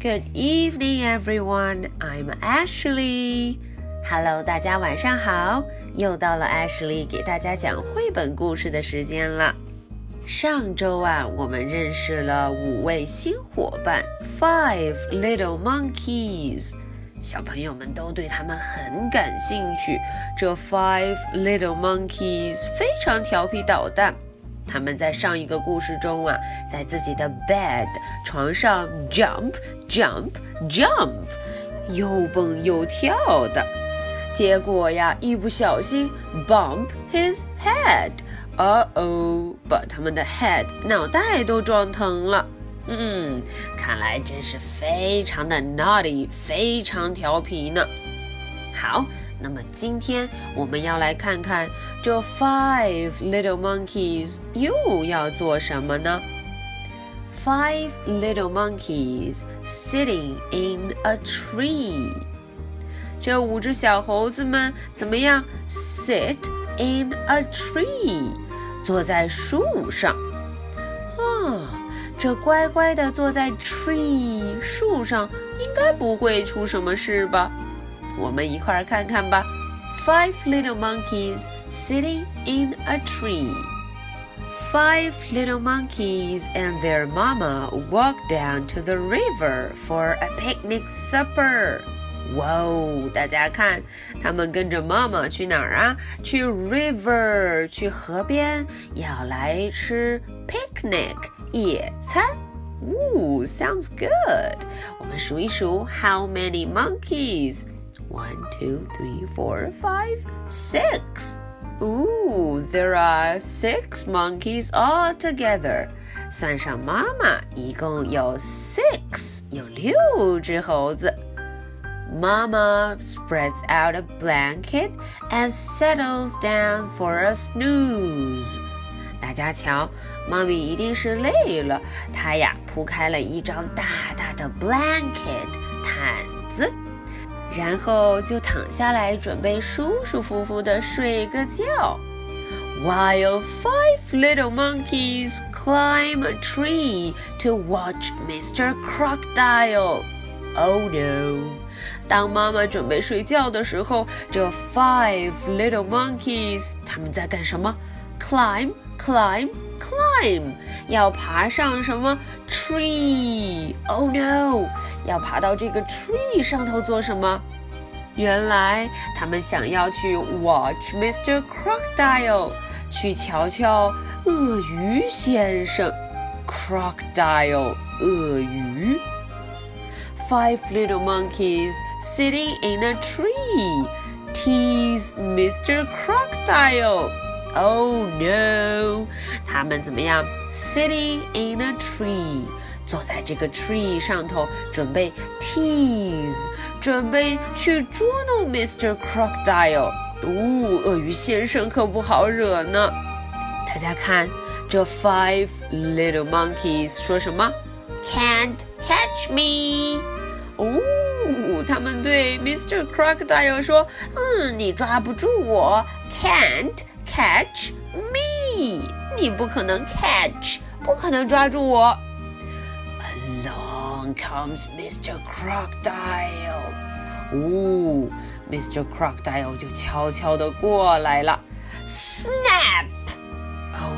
Good evening, everyone. I'm Ashley. Hello，大家晚上好！又到了 Ashley 给大家讲绘本故事的时间了。上周啊，我们认识了五位新伙伴，Five Little Monkeys。小朋友们都对他们很感兴趣。这 Five Little Monkeys 非常调皮捣蛋。他们在上一个故事中啊，在自己的 bed 床上 jump jump jump，又蹦又跳的。结果呀，一不小心 bump his head，哦哦，把他们的 head 脑袋都撞疼了。嗯，看来真是非常的 naughty，非常调皮呢。好。那么今天我们要来看看这 Five Little Monkeys 又要做什么呢？Five little monkeys sitting in a tree。这五只小猴子们怎么样？Sit in a tree，坐在树上。啊，这乖乖的坐在 tree 树上，应该不会出什么事吧？我们一块儿看看吧。Five little monkeys sitting in a tree. Five little monkeys and their mama walk down to the river for a picnic supper. 哇哦！大家看，他们跟着妈妈去哪儿啊？去 river，去河边，要来吃 picnic 野餐。Ooh, sounds good. 我们数一数，How many monkeys? One, two, three, four, five, six. Ooh, there are six monkeys all together. 算上妈妈，一共有 six，有六只猴子。Mama spreads out a blanket and settles down for a snooze. 大家瞧，妈咪一定是累了，她呀铺开了一张大大的 blanket 毯子。 然后就躺下来，准备舒舒服服的睡个觉。While five little monkeys climb a tree to watch Mr. Crocodile. Oh no! 当妈妈准备睡觉的时候，这 five little monkeys 他们在干什么？Climb, climb, climb，要爬上什么 tree? Oh no! 要爬到这个 tree 上头做什么？原来他们想要去 watch Mr. Crocodile，去瞧瞧鳄鱼先生。Crocodile，鳄鱼。Five little monkeys sitting in a tree tease Mr. Crocodile. Oh no！他们怎么样？Sitting in a tree，坐在这个 tree 上头，准备 tease，准备去捉弄 Mr. Crocodile。呜，鳄鱼先生可不好惹呢。大家看，这 five little monkeys 说什么？Can't catch me！哦，他们对 Mr. Crocodile 说：“嗯，你抓不住我，Can't。” Catch me！你不可能 catch，不可能抓住我。Along comes Mr. Crocodile。哦，Mr. Crocodile 就悄悄地过来了。Snap！Oh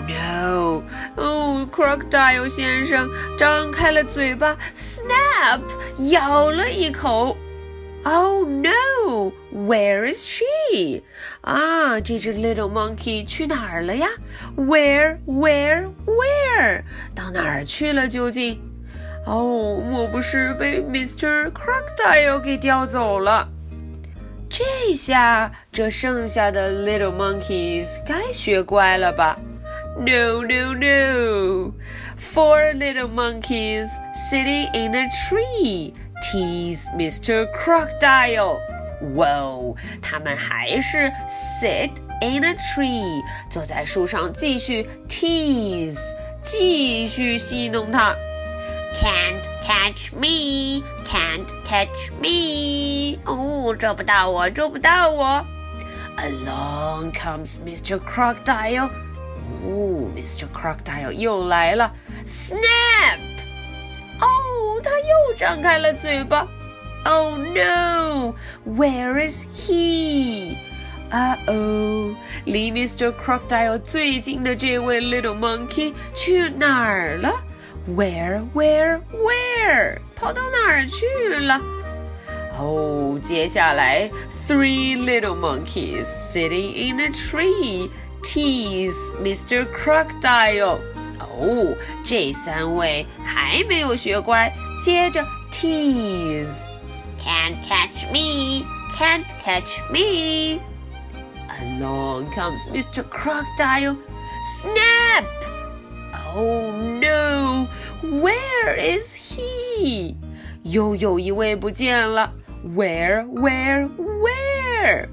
no！哦，Crocodile 先生张开了嘴巴，snap，咬了一口。Oh no! Where is she? 啊，这只 little monkey 去哪儿了呀？Where, where, where? 到哪儿去了？究竟？哦，莫不是被 Mr. Crocodile 给叼走了？这下，这剩下的 little monkeys 该学乖了吧？No, no, no! Four little monkeys sitting in a tree tease Mr. Crocodile. Whoa，他们还是 sit in a tree，坐在树上继续 tease，继续戏弄他。Can't catch me, can't catch me。哦，捉不到我，捉不到我。Along comes Mr. Crocodile。哦，Mr. Crocodile 又来了。Snap！ 哦 他又张开了嘴巴。Oh no! Where is he? 啊哦，离 Mr. Crocodile 最近的这位 Little Monkey 去哪儿了？Where, where, where？跑到哪儿去了？哦，接下来 three little monkeys sitting in a tree tease Mr. Crocodile。 哦，这三位还没有学乖，接着 tease。Can't catch me, can't catch me. Along comes Mr. Crocodile. Snap! Oh no! Where is he? 又有一位不见了。Where, where, where?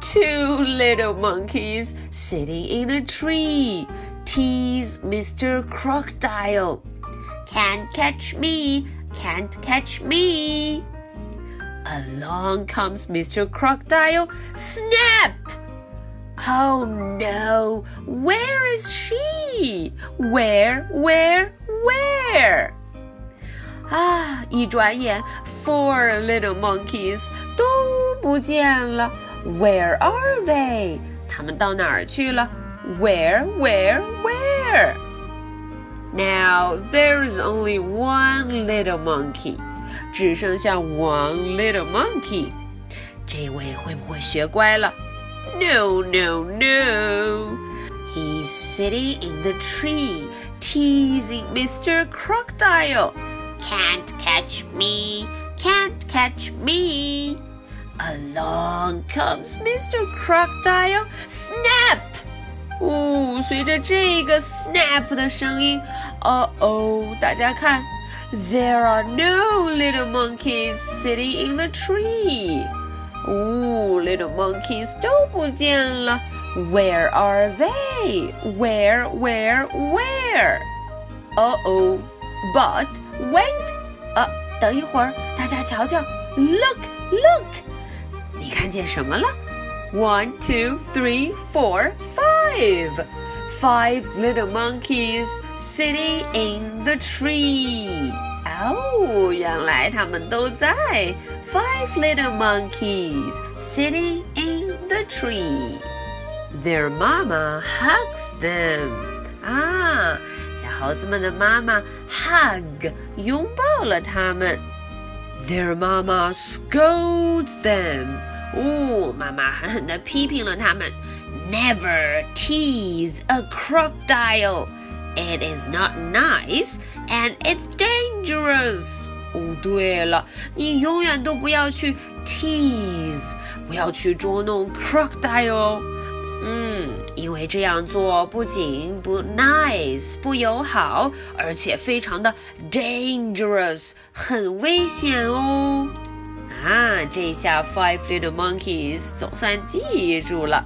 Two little monkeys sitting in a tree tease Mr. Crocodile. Can't catch me, can't catch me. Along comes Mr. Crocodile. Snap! Oh no! Where is she? Where, where, where? 啊！一转眼，four little monkeys 都不见了。Where are they？他们到哪儿去了 ？Where, where, where? Now there's only one little monkey. 只剩下 one little monkey。这位会不会学乖了？No, no, no. He's sitting in the tree, teasing Mr. Crocodile. Can't catch me, can't catch me. Along comes Mr. Crocodile. Snap! 哦，随着这个 snap 的声音，哦哦，大家看。there are no little monkeys sitting in the tree. Ooh, little monkeys 都不见了。Where are they? Where, where, where? Uh oh. But wait. 啊，等一会儿，大家瞧瞧。Look, look. 你看见什么了？One, two, three, four, five five little monkeys sitting in the tree. 哦，原来他们都在。Five little monkeys sitting in the tree. Their mama hugs them. 啊，小猴子们的妈妈 hug 拥抱了他们。Their mama scolds them. 哦，妈妈狠狠地批评了他们。 Never tease a crocodile. It is not nice and it's dangerous. 哦，对了，你永远都不要去 tease，不要去捉弄 crocodile。嗯，因为这样做不仅不 nice 不友好，而且非常的 dangerous，很危险哦。啊，这下 Five Little Monkeys 总算记住了。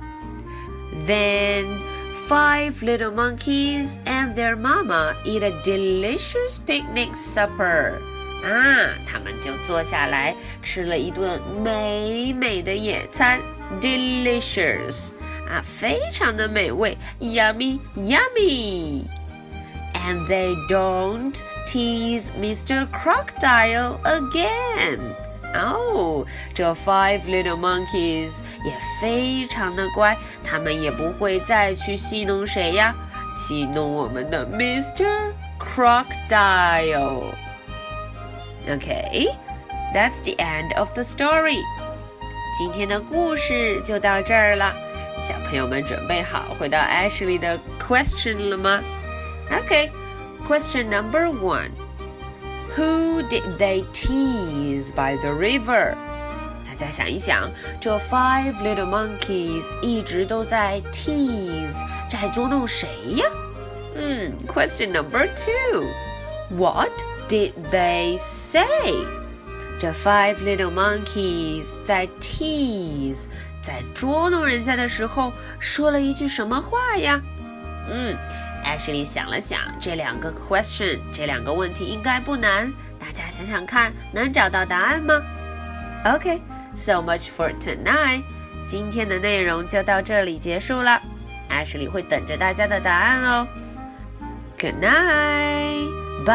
Then five little monkeys and their mama eat a delicious picnic supper. 啊，他们就坐下来吃了一顿美美的野餐，delicious 啊，非常的美味，yummy yummy。And they don't tease Mr. Crocodile again. 哦，这 five little monkeys 也非常的乖，他们也不会再去戏弄谁呀，戏弄我们的 Mr. Crocodile。Okay, that's the end of the story。今天的故事就到这儿了，小朋友们准备好回答 Ashley 的 question 了吗？Okay, question number one。 who did they tease by the river？大家想一想，这 five little monkeys 一直都在 tease，在捉弄谁呀？嗯，Question number two. What did they say？这 five little monkeys 在 tease，在捉弄人家的时候说了一句什么话呀？嗯。 Ashley 想了想，这两个 question，这两个问题应该不难。大家想想看，能找到答案吗？OK，so much for tonight。今天的内容就到这里结束了。Ashley 会等着大家的答案哦。Good night，bye。